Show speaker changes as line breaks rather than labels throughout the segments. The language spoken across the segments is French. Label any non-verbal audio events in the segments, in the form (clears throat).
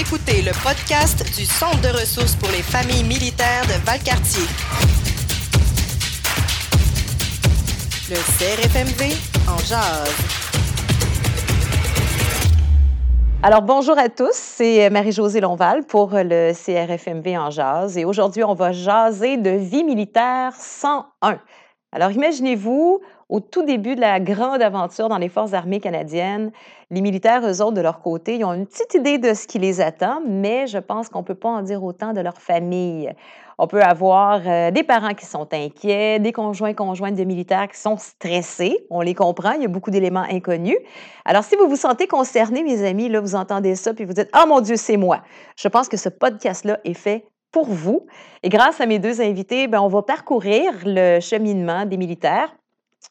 écoutez le podcast du Centre de ressources pour les familles militaires de Valcartier. Le CRFMV en jazz.
Alors, bonjour à tous, c'est Marie-Josée Lonval pour le CRFMV en jazz et aujourd'hui, on va jaser de vie militaire 101. Alors, imaginez-vous, au tout début de la grande aventure dans les forces armées canadiennes, les militaires, eux autres, de leur côté, ils ont une petite idée de ce qui les attend, mais je pense qu'on ne peut pas en dire autant de leur famille. On peut avoir euh, des parents qui sont inquiets, des conjoints, conjointes de militaires qui sont stressés. On les comprend, il y a beaucoup d'éléments inconnus. Alors, si vous vous sentez concerné, mes amis, là, vous entendez ça, puis vous dites, ah mon Dieu, c'est moi. Je pense que ce podcast-là est fait pour vous. Et grâce à mes deux invités, ben, on va parcourir le cheminement des militaires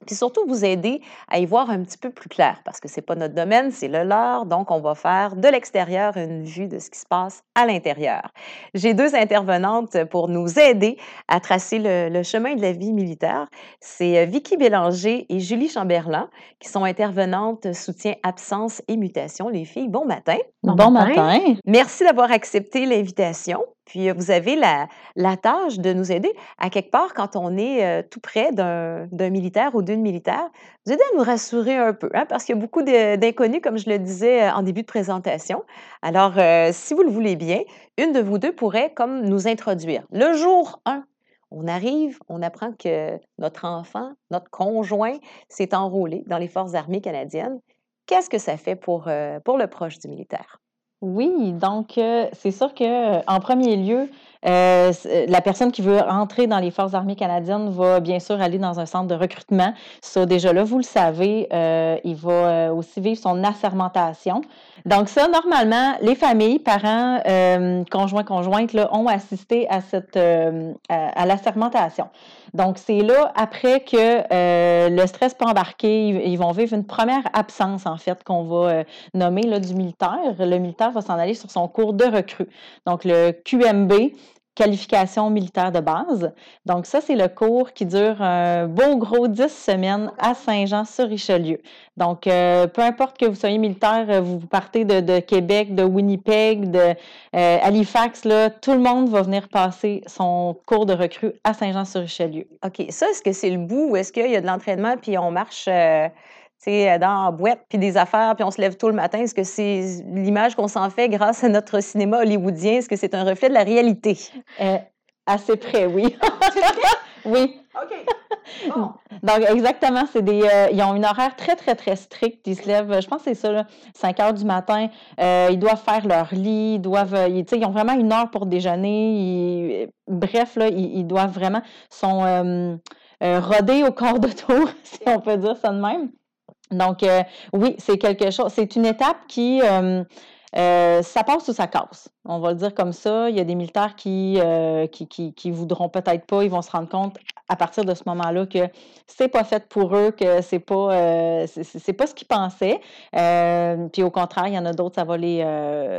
puis surtout vous aider à y voir un petit peu plus clair, parce que ce n'est pas notre domaine, c'est le leur, donc on va faire de l'extérieur une vue de ce qui se passe à l'intérieur. J'ai deux intervenantes pour nous aider à tracer le, chemin de la vie militaire. C'est euh, Vicky Bélanger et Julie Chamberlain, qui sont intervenantes soutien absence et mutation. Les filles, bon matin.
Bon, matin.
Merci d'avoir accepté l'invitation. Puis vous avez la, tâche de nous aider à quelque part quand on est tout près d'un militaire ou d'une militaire, vous aider à nous rassurer un peu, hein, parce qu'il y a beaucoup d'inconnus, comme je le disais en début de présentation. Alors, si vous le voulez bien, une de vous deux pourrait comme nous introduire. Le jour 1, on arrive, on apprend que notre enfant, notre conjoint s'est enrôlé dans les forces armées canadiennes. Qu'est-ce que ça fait pour, pour le proche du militaire?
Oui, donc euh, c'est sûr que euh, en premier lieu, euh, la personne qui veut entrer dans les forces armées canadiennes va bien sûr aller dans un centre de recrutement. Ça, déjà là, vous le savez, il va aussi vivre son assermentation. Donc ça, normalement, les familles, parents, conjoints, conjointes, là, ont assisté à cette à, l'assermentation. Donc c'est là après que le stress peut embarquer, ils, vont vivre une première absence en fait qu'on va nommer là, du militaire. Le militaire va s'en aller sur son cours de recrue. Donc, le QMB, qualification militaire de base. Donc, ça, c'est le cours qui dure un beau gros 10 semaines à Saint-Jean-sur-Richelieu. Donc, euh, peu importe que vous soyez militaire, euh, vous partez de, Québec, de Winnipeg, de euh, Halifax, tout le monde va venir passer son cours de recrue à Saint-Jean-sur-Richelieu.
OK. Ça, est-ce que c'est le bout ou est-ce qu'il y a de l'entraînement puis on marche sais, dans la boîte, puis des affaires, puis on se lève tôt le matin. Est-ce que c'est l'image qu'on s'en fait grâce à notre cinéma hollywoodien? Est-ce que c'est un reflet de la réalité?
Euh, assez près, oui. (laughs) oui.
OK. (laughs)
Donc, exactement, c'est des. Euh, ils ont une horaire très, très, très stricte. Ils se lèvent, je pense que c'est ça, 5 heures du matin. Euh, ils doivent faire leur lit, ils doivent. Ils, ils ont vraiment une heure pour déjeuner. bref, là, ils, doivent vraiment. sont rodés au corps de tour, (laughs) si on peut dire ça de même. Donc, euh, oui, c'est quelque chose, c'est une étape qui, euh, euh, ça passe ou ça casse. On va le dire comme ça. Il y a des militaires qui, qui, qui, qui, voudront peut-être pas, ils vont se rendre compte à partir de ce moment-là que c'est pas fait pour eux, que c'est pas, c'est pas ce qu'ils pensaient. puis au contraire, il y en a d'autres, ça va les,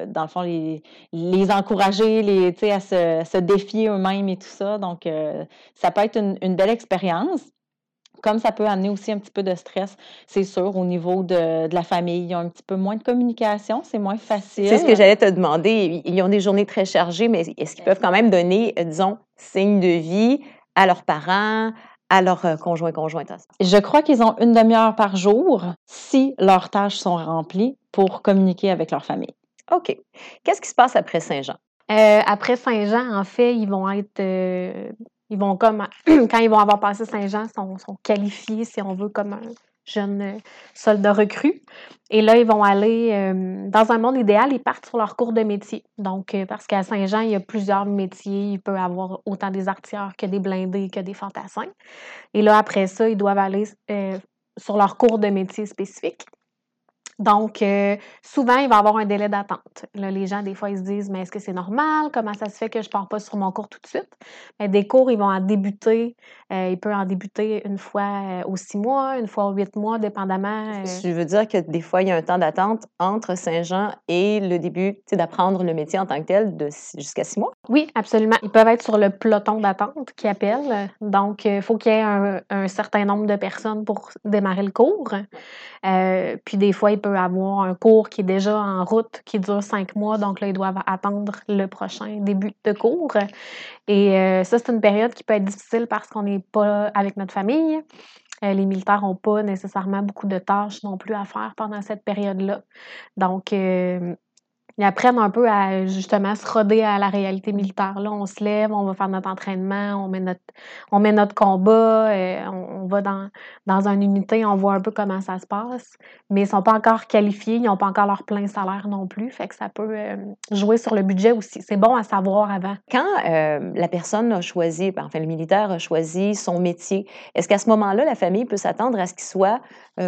dans le fond, les, les encourager, les, à se, se défier eux-mêmes et tout ça. Donc, ça peut être une, une belle expérience comme ça peut amener aussi un petit peu de stress, c'est sûr, au niveau de, la famille. Ils ont un petit peu moins de communication, c'est moins facile.
C'est ce que j'allais te demander. Ils ont des journées très chargées, mais est-ce qu'ils peuvent quand même donner, euh, disons, signe de vie à leurs parents, à leurs euh, conjoints conjointes?
Je crois qu'ils ont une demi-heure par jour si leurs tâches sont remplies pour communiquer avec leur famille.
OK. Qu'est-ce qui se passe après Saint-Jean?
Euh, après Saint-Jean, en fait, ils vont être ils vont comme, (clears throat) quand ils vont avoir passé Saint-Jean, sont, sont qualifiés, si on veut, comme un jeune euh, soldat recrue. Et là, ils vont aller, euh, dans un monde idéal, ils partent sur leur cours de métier. Donc, euh, parce qu'à Saint-Jean, il y a plusieurs métiers. Il peut avoir autant des artilleurs que des blindés, que des fantassins. Et là, après ça, ils doivent aller sur leur cours de métier spécifique. Donc, euh, souvent, il va y avoir un délai d'attente. Les gens, des fois, ils se disent, mais est-ce que c'est normal? Comment ça se fait que je ne pars pas sur mon cours tout de suite? Mais des cours, ils vont en débuter. Euh, ils peuvent en débuter une fois euh, aux six mois, une fois aux huit mois, dépendamment.
Je veux dire que des fois, il y a un temps d'attente entre Saint-Jean et le début d'apprendre le métier en tant que tel de jusqu'à six mois?
Oui, absolument. Ils peuvent être sur le peloton d'attente qui appelle. Donc, il faut qu'il y ait un, un, certain nombre de personnes pour démarrer le cours. puis des fois, ils peuvent avoir un cours qui est déjà en route, qui dure cinq mois, donc là, ils doivent attendre le prochain début de cours. Et euh, ça, c'est une période qui peut être difficile parce qu'on n'est pas avec notre famille. Euh, les militaires n'ont pas nécessairement beaucoup de tâches non plus à faire pendant cette période-là. Donc, euh, ils apprennent un peu à justement se roder à la réalité militaire. Là, on se lève, on va faire notre entraînement, on met notre, on met notre combat, euh, on, va dans, dans une unité, on voit un peu comment ça se passe. Mais ils ne sont pas encore qualifiés, ils n'ont pas encore leur plein salaire non plus. Fait que ça peut euh, jouer sur le budget aussi. C'est bon à savoir avant.
Quand euh, la personne a choisi, ben, enfin le militaire a choisi son métier, est-ce qu'à ce, moment-là, la famille peut s'attendre à ce qu'il soit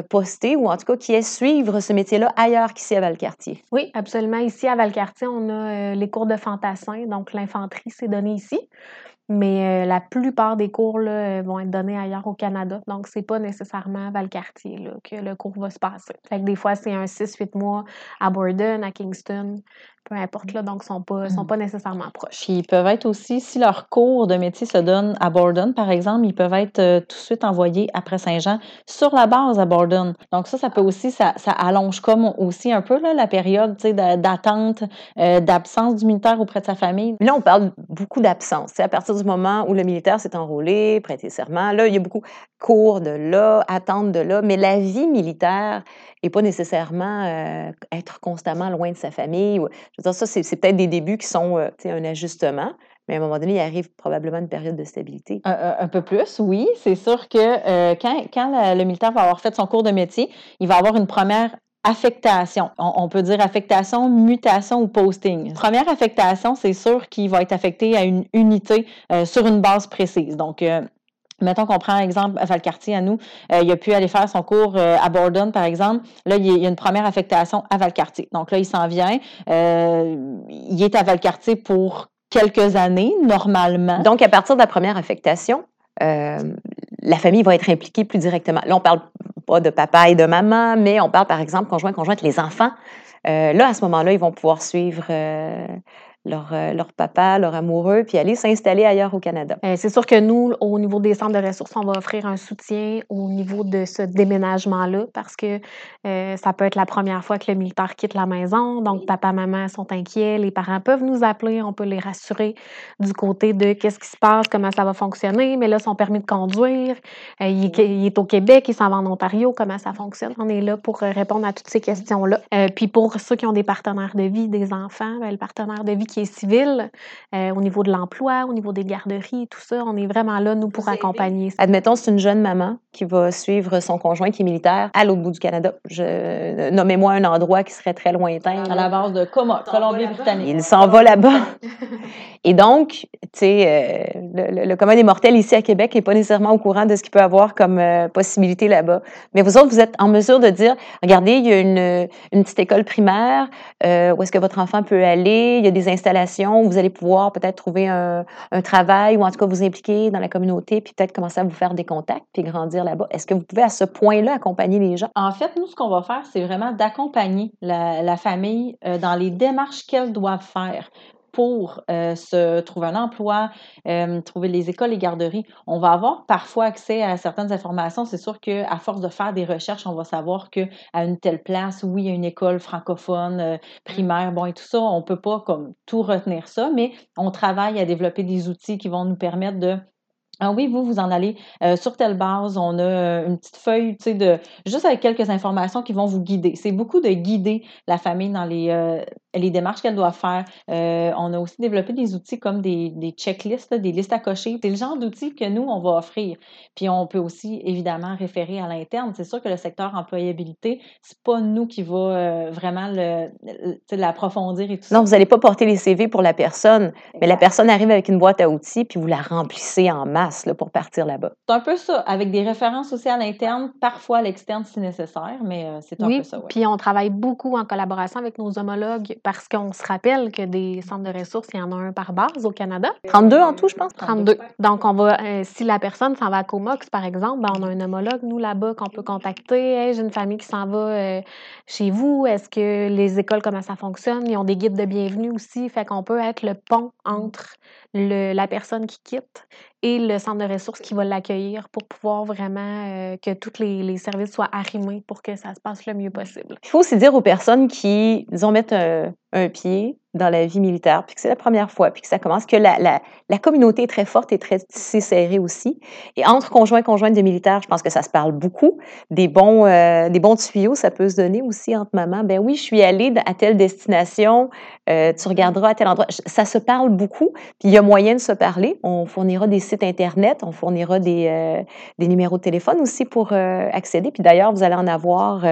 posté ou en tout cas qu'il ait suivre ce métier-là ailleurs qu'ici à Valcartier?
Oui, absolument. Ici, Ici, à Valcartier, on a euh, les cours de fantassin, donc l'infanterie, c'est donné ici. Mais euh, la plupart des cours là, vont être donnés ailleurs au Canada. Donc, c'est pas nécessairement à Valcartier là, que le cours va se passer. Des fois, c'est un 6-8 mois à Borden, à Kingston peu importe, là, donc ils ne sont, pas, sont mmh. pas nécessairement proches.
Puis ils peuvent être aussi, si leur cours de métier se donne à Borden, par exemple, ils peuvent être euh, tout de suite envoyés après Saint-Jean sur la base à Borden. Donc ça, ça peut aussi, ça, ça allonge comme aussi un peu là, la période d'attente, euh, d'absence du militaire auprès de sa famille.
Là, on parle beaucoup d'absence. À partir du moment où le militaire s'est enrôlé, prêté serment, là, il y a beaucoup cours de là, attente de là, mais la vie militaire n'est pas nécessairement euh, être constamment loin de sa famille. Je veux dire, ça, c'est peut-être des débuts qui sont euh, un ajustement, mais à un moment donné, il arrive probablement une période de stabilité.
Un, peu plus, oui. C'est sûr que euh, quand, quand le militaire va avoir fait son cours de métier, il va avoir une première affectation. On, peut dire affectation, mutation ou posting. Première affectation, c'est sûr qu'il va être affecté à une unité sur une base précise. Donc, Mettons qu'on prend exemple Valcartier à nous, euh, il a pu aller faire son cours euh, à Borden, par exemple. Là, il y a une première affectation à Valcartier. Donc là, il s'en vient. Euh, il est à Valcartier pour quelques années, normalement.
Donc, à partir de la première affectation, la famille va être impliquée plus directement. Là, on parle pas de papa et de maman, mais on parle, par exemple, conjoint, conjointe, les enfants. là, à ce moment-là, ils vont pouvoir suivre leur, euh, leur, papa, leur amoureux, puis aller s'installer ailleurs au Canada.
Euh, c'est sûr que nous, au niveau des centres de ressources, on va offrir un soutien au niveau de ce déménagement-là parce que euh, ça peut être la première fois que le militaire quitte la maison. Donc, papa, maman sont inquiets. Les parents peuvent nous appeler. On peut les rassurer du côté de qu'est-ce qui se passe, comment ça va fonctionner. Mais là, son permis de conduire, il, est au Québec, il s'en va en Ontario, comment ça fonctionne? On est là pour répondre à toutes ces questions-là. puis pour ceux qui ont des partenaires de vie, des enfants, ben, le partenaire de vie qui est civil, euh, au niveau de l'emploi, au niveau des garderies, tout ça. On est vraiment là, nous, pour accompagner.
Admettons, c'est une jeune maman qui va suivre son conjoint qui est militaire à l'autre bout du Canada. Je... Nommez-moi un endroit qui serait très lointain.
À la base de Colombie-Britannique.
Il s'en va là-bas. (laughs) Et donc, tu sais, euh, le, le, commun des mortels ici à Québec n'est pas nécessairement au courant de ce qu'il peut avoir comme euh, possibilité là-bas. Mais vous autres, vous êtes en mesure de dire, regardez, il y a une, une petite école primaire où est-ce que votre enfant peut aller, il y a des où vous allez pouvoir peut-être trouver un, travail ou en tout cas vous impliquer dans la communauté, puis peut-être commencer à vous faire des contacts, puis grandir là-bas. Est-ce que vous pouvez à ce point-là accompagner les gens?
En fait, nous, ce qu'on va faire, c'est vraiment d'accompagner la, la, famille euh, dans les démarches qu'elle doit faire pour euh, se trouver un emploi, euh, trouver les écoles, les garderies. On va avoir parfois accès à certaines informations. C'est sûr qu'à force de faire des recherches, on va savoir qu'à une telle place, oui, il y a une école francophone, euh, primaire, bon, et tout ça, on ne peut pas comme tout retenir ça, mais on travaille à développer des outils qui vont nous permettre de ah oui, vous, vous en allez euh, sur telle base. On a une petite feuille, tu sais, de juste avec quelques informations qui vont vous guider. C'est beaucoup de guider la famille dans les, euh, les démarches qu'elle doit faire. on a aussi développé des outils comme des, des checklists, des listes à cocher. C'est le genre d'outils que nous, on va offrir. Puis on peut aussi évidemment référer à l'interne. C'est sûr que le secteur employabilité, c'est pas nous qui va vraiment l'approfondir et tout
ça. Non, vous n'allez pas porter les CV pour la personne, mais la personne arrive avec une boîte à outils puis vous la remplissez en masse pour partir là-bas.
C'est un peu ça, avec des références aussi à l'interne, parfois à l'externe si nécessaire, mais euh, c'est un peu ça. Oui.
Puis on travaille beaucoup en collaboration avec nos homologues parce qu'on se rappelle que des centres de ressources, il y en a un par base au Canada.
32 en tout, je pense.
32. Donc, on va, euh, si la personne s'en va à Comox, par exemple, ben, on a un homologue, nous, là-bas, qu'on peut contacter. j'ai une famille qui s'en va euh, chez vous. Est-ce que les écoles, comment ça fonctionne? Ils ont des guides de bienvenue aussi. Fait qu'on peut être le pont entre le, la personne qui quitte et le centre de ressources qui va l'accueillir pour pouvoir vraiment euh, que tous les, les services soient arrimés pour que ça se passe le mieux possible.
Il faut aussi dire aux personnes qui, disons, mettent un, un pied dans la vie militaire, puis que c'est la première fois, puis que ça commence, que la, la, communauté est très forte et très serrée aussi. Et entre conjoints et conjointes de militaires, je pense que ça se parle beaucoup. Des bons, euh, des bons tuyaux, ça peut se donner aussi entre mamans. Ben oui, je suis allée à telle destination, euh, tu regarderas à tel endroit. Ça se parle beaucoup, puis il y a moyen de se parler. On fournira des sites Internet, on fournira des, euh, des numéros de téléphone aussi pour accéder. Puis d'ailleurs, vous allez en avoir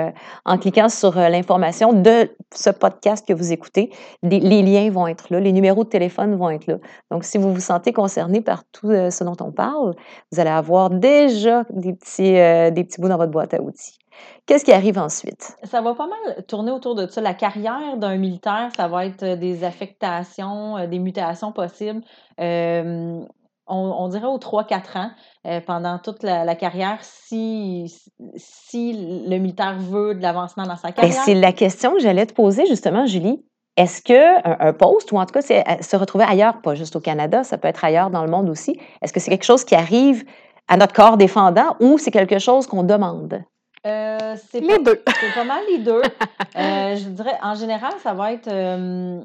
en cliquant sur l'information de ce podcast que vous écoutez. Des, les liens vont être là, les numéros de téléphone vont être là. Donc, si vous vous sentez concerné par tout euh, ce dont on parle, vous allez avoir déjà des petits, euh, des petits bouts dans votre boîte à outils. Qu'est-ce qui arrive ensuite?
Ça va pas mal tourner autour de ça. La carrière d'un militaire, ça va être des affectations, euh, des mutations possibles. Euh, on, on, dirait aux 3-4 ans, euh, pendant toute la, la, carrière, si, si le militaire veut de l'avancement dans sa carrière.
C'est la question que j'allais te poser justement, Julie. Est-ce qu'un un poste, ou en tout cas c'est, se retrouver ailleurs, pas juste au Canada, ça peut être ailleurs dans le monde aussi, est-ce que c'est quelque chose qui arrive à notre corps défendant ou c'est quelque chose qu'on demande?
Euh, c'est
les
pas,
deux. (laughs)
C'est pas mal les deux. (laughs) euh, je dirais, en général, ça va être. Euh,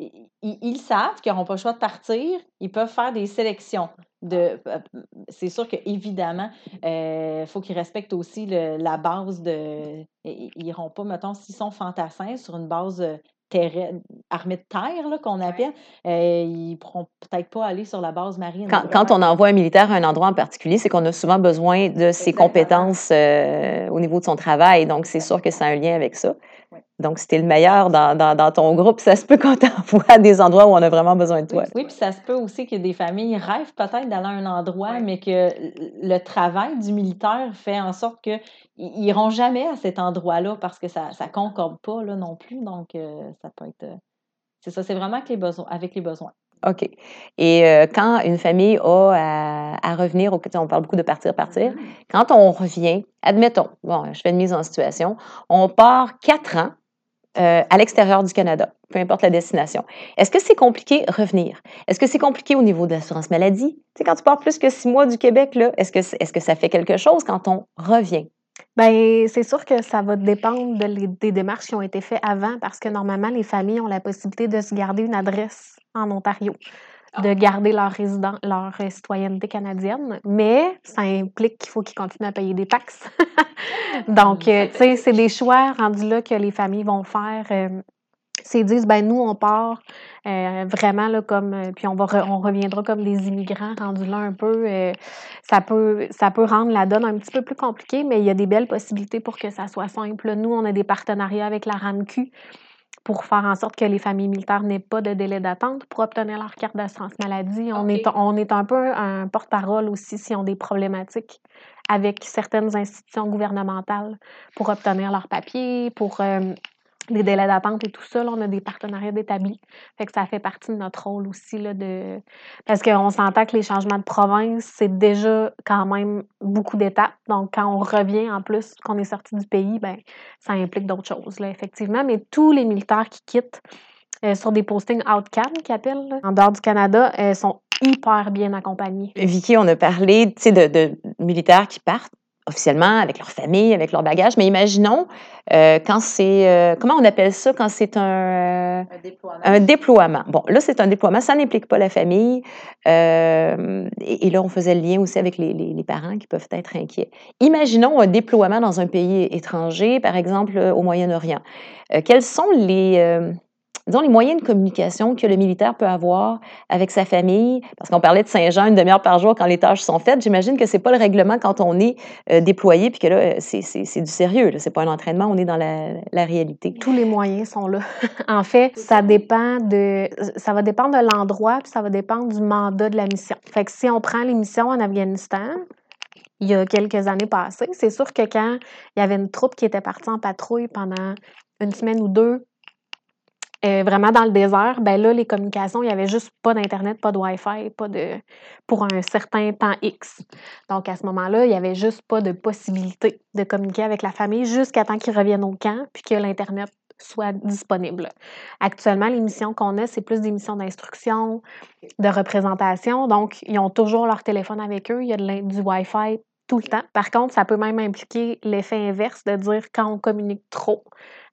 ils, ils, savent qu'ils n'auront pas le choix de partir. Ils peuvent faire des sélections. De, c'est sûr qu'évidemment, il euh, faut qu'ils respectent aussi le, la base de. Ils n'iront pas, mettons, s'ils sont fantassins sur une base armée de terre, qu'on appelle, euh, ils ne pourront peut-être pas aller sur la base marine.
Quand, quand, on envoie un militaire à un endroit en particulier, c'est qu'on a souvent besoin de ses Exactement. compétences euh, au niveau de son travail. Donc, c'est sûr que c'est un lien avec ça. Oui. Donc, si tu es le meilleur dans, dans, dans, ton groupe, ça se peut qu'on (laughs) t'envoie à des endroits où on a vraiment besoin de toi.
Oui, puis ça se peut aussi que des familles rêvent peut-être d'aller à un endroit, mais que le travail du militaire fait en sorte qu'ils n'iront jamais à cet endroit-là parce que ça ne concorde pas là, non plus. Donc, euh, ça peut être. C'est ça, c'est vraiment avec les besoins. Avec les besoins.
OK. Et euh, quand une famille a à, à, revenir, on parle beaucoup de partir, partir, mmh. quand on revient, admettons, bon, je fais une mise en situation, on part quatre ans euh, à l'extérieur du Canada, peu importe la destination. Est-ce que c'est compliqué revenir? Est-ce que c'est compliqué au niveau de l'assurance maladie? Tu sais, quand tu pars plus que six mois du Québec, là, est-ce que, est que ça fait quelque chose quand on revient?
Bien, c'est sûr que ça va dépendre de des démarches qui ont été faites avant parce que normalement, les familles ont la possibilité de se garder une adresse en Ontario, de garder leur résident, leur citoyenneté canadienne, mais ça implique qu'il faut qu'ils continuent à payer des taxes. (laughs) Donc, euh, tu sais, c'est des choix rendus là que les familles vont faire. Euh, c'est disent ben nous on part euh, vraiment là comme euh, puis on va re, on reviendra comme des immigrants rendus là un peu euh, ça peut ça peut rendre la donne un petit peu plus compliquée mais il y a des belles possibilités pour que ça soit simple nous on a des partenariats avec la RAMQ pour faire en sorte que les familles militaires n'aient pas de délai d'attente pour obtenir leur carte d'assurance maladie. On, est, on est un peu un porte-parole aussi s'ils ont des problématiques avec certaines institutions gouvernementales pour obtenir leurs papiers, pour euh, les délais d'attente et tout ça, on a des partenariats d'établis. Fait que ça fait partie de notre rôle aussi là, de. Parce qu'on s'entend que les changements de province, c'est déjà quand même beaucoup d'étapes. Donc, quand on revient en plus, qu'on est sorti du pays, ben ça implique d'autres choses, là, effectivement. Mais tous les militaires qui quittent euh, sur des postings outcam qui appellent, là, en dehors du Canada, euh, sont hyper bien accompagnés.
Vicky, on a parlé de, de militaires qui partent officiellement avec leur famille, avec leur bagage. Mais imaginons euh, quand c'est, euh, comment on appelle ça, quand c'est un,
euh, un, déploiement.
un, déploiement. Bon, là, c'est un déploiement, ça n'implique pas la famille. Et, et, là, on faisait le lien aussi avec les, les, les, parents qui peuvent être inquiets. Imaginons un déploiement dans un pays étranger, par exemple au Moyen-Orient. Quels sont les disons, les moyens de communication que le militaire peut avoir avec sa famille, parce qu'on parlait de Saint-Jean une demi-heure par jour quand les tâches sont faites, j'imagine que c'est pas le règlement quand on est euh, déployé, puis que là, c'est du sérieux, c'est pas un entraînement, on est dans la, la, réalité.
Tous les moyens sont là. (laughs) en fait, ça dépend de, ça va dépendre de l'endroit, puis ça va dépendre du mandat de la mission. Fait que si on prend les missions en Afghanistan, il y a quelques années passées, c'est sûr que quand il y avait une troupe qui était partie en patrouille pendant une semaine ou deux euh, vraiment dans le désert, ben là, les communications, il n'y avait juste pas d'Internet, pas de Wi-Fi, pas de pour un certain temps X. Donc à ce moment-là, il n'y avait juste pas de possibilité de communiquer avec la famille jusqu'à temps qu'ils reviennent au camp, puis que l'Internet soient disponibles. Actuellement, les missions qu'on a, c'est plus des missions d'instruction, de représentation. Donc, ils ont toujours leur téléphone avec eux. Il y a du Wi-Fi tout le temps. Par contre, ça peut même impliquer l'effet inverse de dire quand on communique trop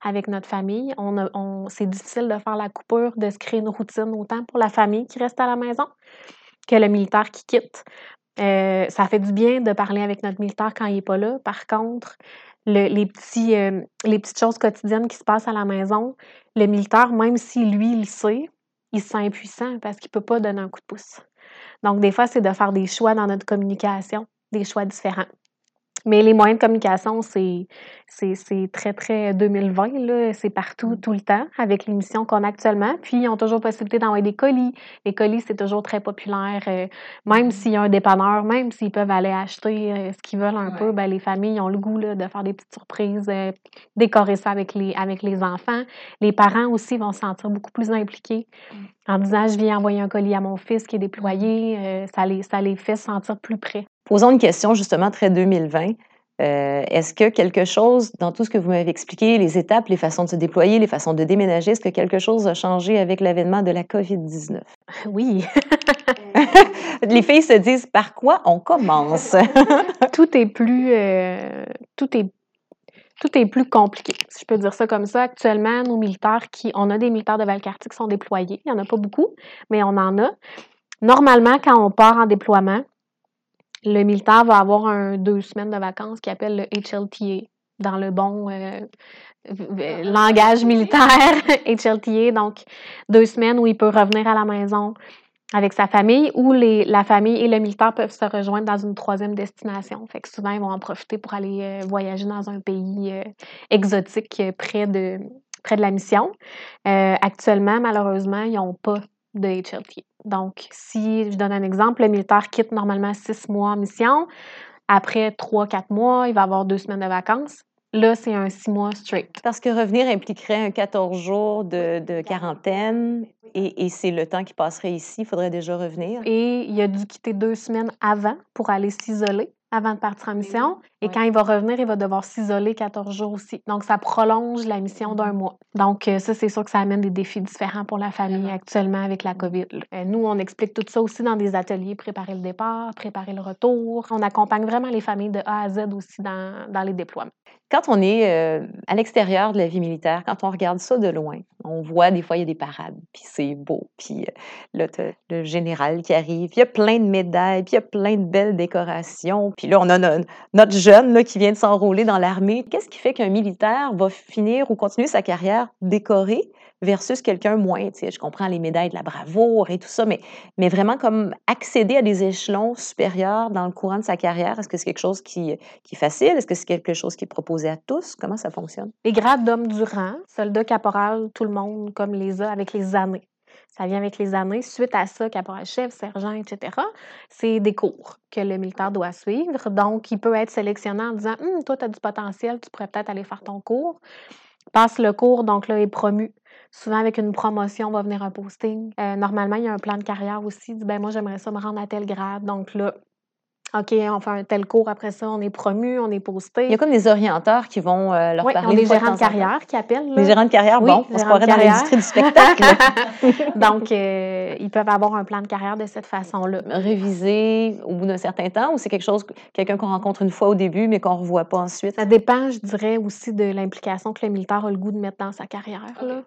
avec notre famille, on, c'est difficile de faire la coupure, de se créer une routine autant pour la famille qui reste à la maison que le militaire qui quitte. Euh, ça fait du bien de parler avec notre militaire quand il n'est pas là. Par contre, les, euh, les petites choses quotidiennes qui se passent à la maison, le militaire, même si lui, il sait, il se sent impuissant parce qu'il ne peut pas donner un coup de pouce. Donc, des fois, c'est de faire des choix dans notre communication, des choix différents. Mais les moyens de communication, c'est, c'est, très, très 2020. C'est partout, mmh. tout le temps, avec l'émission qu'on a actuellement. Puis, ils ont toujours possibilité d'envoyer des colis. Les colis, c'est toujours très populaire. Euh, même mmh. s'il y a un dépanneur, même s'ils peuvent aller acheter euh, ce qu'ils veulent un peu, ben, les familles ont le goût là, de faire des petites surprises, euh, décorer ça avec les, avec les enfants. Les parents aussi vont se sentir beaucoup plus impliqués mmh. en disant Je viens envoyer un colis à mon fils qui est déployé. ça, les, ça les fait sentir plus près.
Posons une question justement très 2020. Euh, est-ce que quelque chose, dans tout ce que vous m'avez expliqué, les étapes, les façons de se déployer, les façons de déménager, est-ce que quelque chose a changé avec l'avènement de la COVID-19?
Oui. (laughs)
les filles se disent par quoi on commence? (laughs)
tout est plus. Euh, tout est tout est plus compliqué, si je peux dire ça comme ça. Actuellement, nos militaires qui. On a des militaires de Valcartier qui sont déployés. Il n'y en a pas beaucoup, mais on en a. Normalement, quand on part en déploiement, le militaire va avoir un, deux semaines de vacances qui appelle le HLTA, dans le bon euh, langage militaire, (laughs) HLTA, donc deux semaines où il peut revenir à la maison avec sa famille ou les, la famille et le militaire peuvent se rejoindre dans une troisième destination. Fait que souvent, ils vont en profiter pour aller euh, voyager dans un pays euh, exotique près de, près de la mission. actuellement, malheureusement, ils n'ont pas de HLTA. Donc, si je donne un exemple, le militaire quitte normalement six mois en mission. Après trois, quatre mois, il va avoir deux semaines de vacances. Là, c'est un six mois straight.
Parce que revenir impliquerait un 14 jours de, quarantaine et, et c'est le temps qui passerait ici. Il faudrait déjà revenir.
Et il a dû quitter deux semaines avant pour aller s'isoler avant de partir en mission. Et quand il va revenir, il va devoir s'isoler 14 jours aussi. Donc, ça prolonge la mission d'un mm-hmm. mois. Donc, euh, ça, c'est sûr que ça amène des défis différents pour la famille actuellement avec la COVID. Euh, nous, on explique tout ça aussi dans des ateliers, préparer le départ, préparer le retour. On accompagne vraiment les familles de A à Z aussi dans, dans les déploiements.
Quand on est euh, à l'extérieur de la vie militaire, quand on regarde ça de loin, on voit des fois, il y a des parades, puis c'est beau, puis là, le général qui arrive, il y a plein de médailles, puis il y a plein de belles décorations, puis là, on a notre jeune qui vient de s'enrôler dans l'armée. Qu'est-ce qui fait qu'un militaire va finir ou continuer sa carrière décoré? Versus quelqu'un moins? Je comprends les médailles de la bravoure et tout ça, mais, vraiment comme accéder à des échelons supérieurs dans le courant de sa carrière, est-ce que c'est quelque chose qui, qui est facile? Est-ce que c'est quelque chose qui est proposé à tous? Comment ça fonctionne?
Les grades d'homme du rang, soldat, caporal, tout le monde comme les a avec les années ça vient avec les années. Suite à ça, caporal-chef, sergent, etc., c'est des cours que le militaire doit suivre. Donc, il peut être sélectionné en disant hum, Toi, tu as du potentiel, tu pourrais peut-être aller faire ton cours. Passe le cours, donc là, est promu. Souvent, avec une promotion, va venir un posting. Euh, normalement, il y a un plan de carrière aussi. Dit, ben, moi, j'aimerais ça me rendre à tel grade. Donc là, OK, on fait un tel cours, après ça, on est promu, on est posté.
Il y a comme des orienteurs qui vont euh, leur
oui,
parler.
Oui, des gérants de carrière qui appellent.
Des gérants de carrière, bon, on se croirait dans l'industrie du spectacle. (laughs)
Donc, euh, ils peuvent avoir un plan de carrière de cette façon-là.
Réviser au bout d'un certain temps ou c'est quelque chose, quelqu'un qu'on rencontre une fois au début, mais qu'on ne revoit pas ensuite?
Ça dépend, je dirais, aussi de l'implication que le militaire a le goût de mettre dans sa carrière.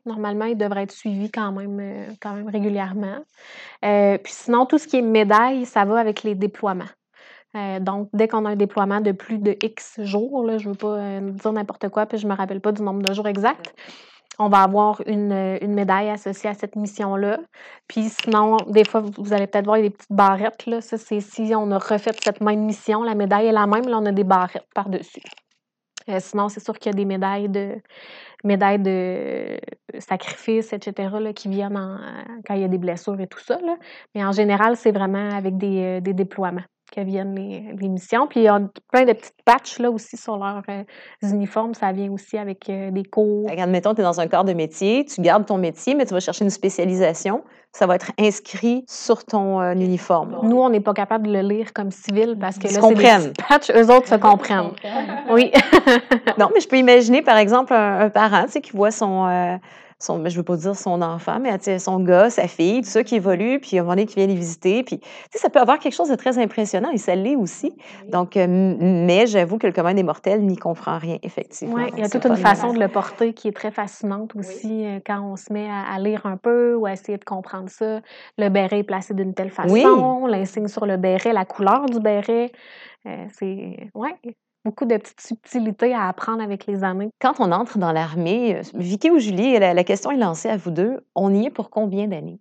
Normalement, il devrait être suivi quand même, euh, quand même régulièrement. puis sinon, tout ce qui est médaille, ça va avec les déploiements. Euh, donc, dès qu'on a un déploiement de plus de X jours, là, je ne veux pas euh, dire n'importe quoi, puis je ne me rappelle pas du nombre de jours exact, on va avoir une, médaille associée à cette mission-là. Puis sinon, des fois, vous allez peut-être voir, des petites barrettes. Là. Ça, c'est si on a refait cette même mission, la médaille est la même, là, on a des barrettes par-dessus. Euh, sinon, c'est sûr qu'il y a des médailles de médailles de sacrifice, etc., là, qui viennent quand il y a des blessures et tout ça. Là. Mais en général, c'est vraiment avec des, des déploiements que viennent les, les missions. Puis il y a plein de petites patchs là aussi sur leurs euh, uniformes. Ça vient aussi avec euh, des cours.
Regarde, mettons, tu es dans un corps de métier, tu gardes ton métier, mais tu vas chercher une spécialisation. Ça va être inscrit sur ton euh, uniforme.
Nous, on n'est pas capable de le lire comme civil parce que
Ils
là, c'est des
comprennent.
petits patchs. Eux autres se comprennent. Oui.
Non, mais je peux imaginer, par exemple, un, un parent tu sais, qui voit son, euh, son ben, je veux pas dire son enfant, mais son gars, sa fille, tout ça qui évolue, puis à un moment donné, qui vient les visiter. Puis, tu sais, ça peut avoir quelque chose de très impressionnant, et ça l'est aussi. Donc, euh, mais j'avoue que le commun des mortels n'y comprend rien, effectivement.
Oui, il y a toute une façon de le porter qui est très fascinante aussi euh, quand on se met à, à lire un peu ou à essayer de comprendre ça. Le béret est placé d'une telle façon,
Oui.
l'insigne sur le béret, la couleur du béret. euh, c'est ouais, beaucoup de petites subtilités à apprendre avec les années.
Quand on entre dans l'armée, euh, Vicky ou Julie, la, la question est lancée à vous deux. On y est pour combien d'années?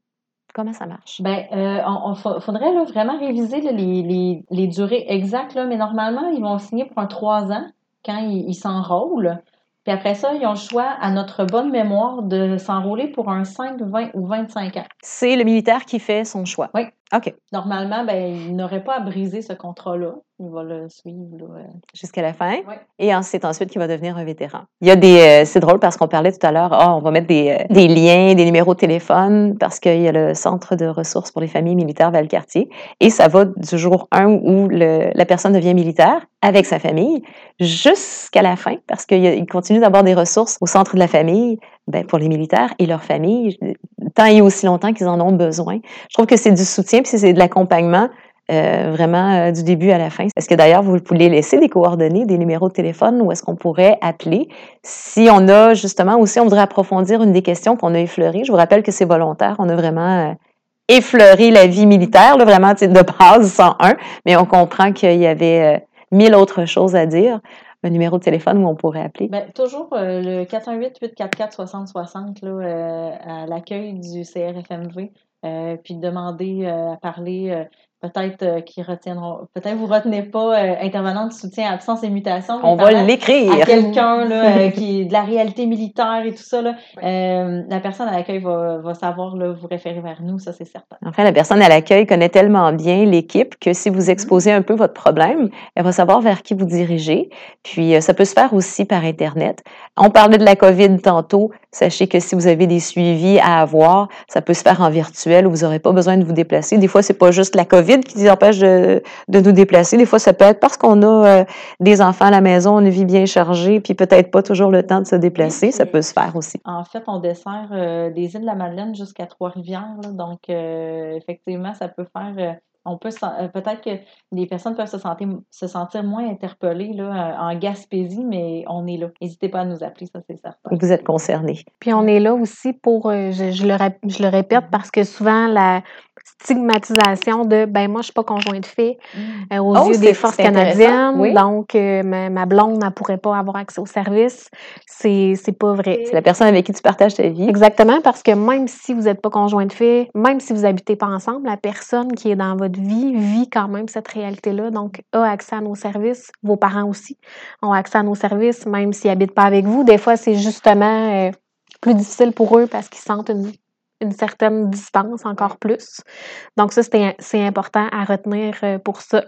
Comment ça marche?
Ben, euh, on, on fa- faudrait là, vraiment réviser là, les, les, les durées exactes, là, mais normalement, ils vont signer pour un trois ans quand ils ils s'enrôlent. Puis après ça, ils ont le choix, à notre bonne mémoire, de s'enrôler pour un 5, 20 ou 25 ans.
C'est le militaire qui fait son choix.
Oui.
OK.
Normalement, ben, il n'aurait pas à briser ce contrat-là. Il va le suivre. là, euh.
Jusqu'à la fin.
Oui.
Et c'est ensuite qu'il va devenir un vétéran. Il y a des. euh, c'est drôle parce qu'on parlait tout à l'heure, ah, on va mettre des, euh, des liens, des numéros de téléphone parce qu'il y a le Centre de ressources pour les familles militaires Valcartier. Et ça va du jour 1 où le- la personne devient militaire avec sa famille jusqu'à la fin parce qu'il continue d'avoir des ressources au centre de la famille ben, pour les militaires et leurs familles, tant et aussi longtemps qu'ils en ont besoin. Je trouve que c'est du soutien puis c'est de l'accompagnement euh, vraiment euh, du début à la fin. Est-ce que d'ailleurs vous voulez laisser des coordonnées, des numéros de téléphone où est-ce qu'on pourrait appeler si on a justement aussi on voudrait approfondir une des questions qu'on a effleurées? Je vous rappelle que c'est volontaire. On a vraiment euh, effleuré la vie militaire, là, vraiment de base 101, mais on comprend qu'il y avait mille autres choses à dire. Un numéro de téléphone où on pourrait appeler.
Ben, toujours euh, le 418-844-6060 là, euh, à l'accueil du CRFMV, euh, puis demander à parler. Peut-être euh, qu'ils retiendront, peut-être vous retenez pas euh, intervenant de soutien absence et mutation.
On va l'écrire.
à quelqu'un là, euh, qui est de la réalité militaire et tout ça. Là, euh, la personne à l'accueil va, va savoir là, vous référer vers nous, ça c'est certain.
Enfin, la personne à l'accueil connaît tellement bien l'équipe que si vous exposez un peu votre problème, elle va savoir vers qui vous dirigez. Puis, euh, ça peut se faire aussi par Internet. On parlait de la COVID tantôt. Sachez que si vous avez des suivis à avoir, ça peut se faire en virtuel où vous n'aurez pas besoin de vous déplacer. Des fois, c'est pas juste la COVID qui nous empêche de, de nous déplacer. Des fois, ça peut être parce qu'on a euh, des enfants à la maison, une vie bien chargée, puis peut-être pas toujours le temps de se déplacer. Ça peut se faire aussi.
En fait, on dessert euh, des îles de la Madeleine jusqu'à Trois-Rivières. donc, euh, effectivement, ça peut faire. On peut euh, peut-être que les personnes peuvent se sentir, se sentir moins interpellées là, euh, en Gaspésie, mais on est là. N'hésitez pas à nous appeler, ça c'est certain.
Vous êtes concernés.
Puis on est là aussi pour, euh, je, je le, rép- je le répète parce que souvent la stigmatisation de ben moi je suis pas conjointe fait euh, aux
Oh,
yeux des forces canadiennes
oui.
donc euh, ma, ma blonde ne pourrait pas avoir accès au service c'est c'est pas vrai
C'est la personne avec qui tu partages ta vie.
Exactement, parce que même si vous n'êtes pas conjoint de fait, même si vous habitez pas ensemble, la personne qui est dans votre vie vit quand même cette réalité-là, donc a accès à nos services. Vos parents aussi ont accès à nos services, même s'ils habitent pas avec vous. Des fois, c'est justement euh, plus difficile pour eux parce qu'ils sentent une, une certaine distance encore plus. Donc ça, c'est important à retenir euh, pour ça.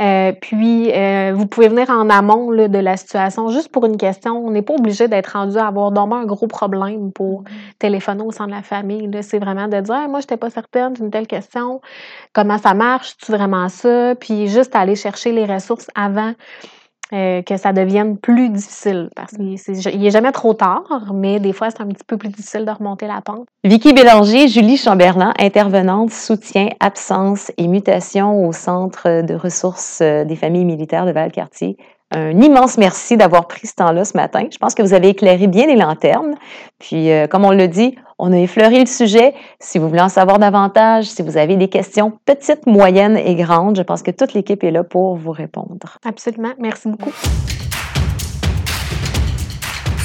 Euh, puis, euh, vous pouvez venir en amont là, de la situation juste pour une question. On n'est pas obligé d'être rendu à avoir vraiment un gros problème pour téléphoner au sein de la famille. C'est vraiment de dire Moi, je n'étais pas certaine d'une telle question. Comment ça marche? Tu vraiment ça? Puis, juste aller chercher les ressources avant. Euh, que ça devienne plus difficile parce qu'il n'est jamais trop tard, mais des fois c'est un petit peu plus difficile de remonter la pente.
Vicky Bélanger, Julie Chamberlain, intervenante, soutien, absence et mutation au Centre de ressources euh, des familles militaires de Valcartier. Un immense merci d'avoir pris ce temps-là ce matin. Je pense que vous avez éclairé bien les lanternes. Puis, euh, comme on l'a dit, on a effleuré le sujet. Si vous voulez en savoir davantage, si vous avez des questions petites, moyennes et grandes, je pense que toute l'équipe est là pour vous répondre.
Absolument. Merci beaucoup.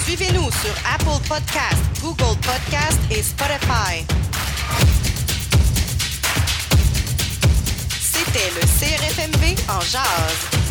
Suivez-nous sur Apple Podcast, Google Podcast et Spotify. C'était le CRFMV en jazz.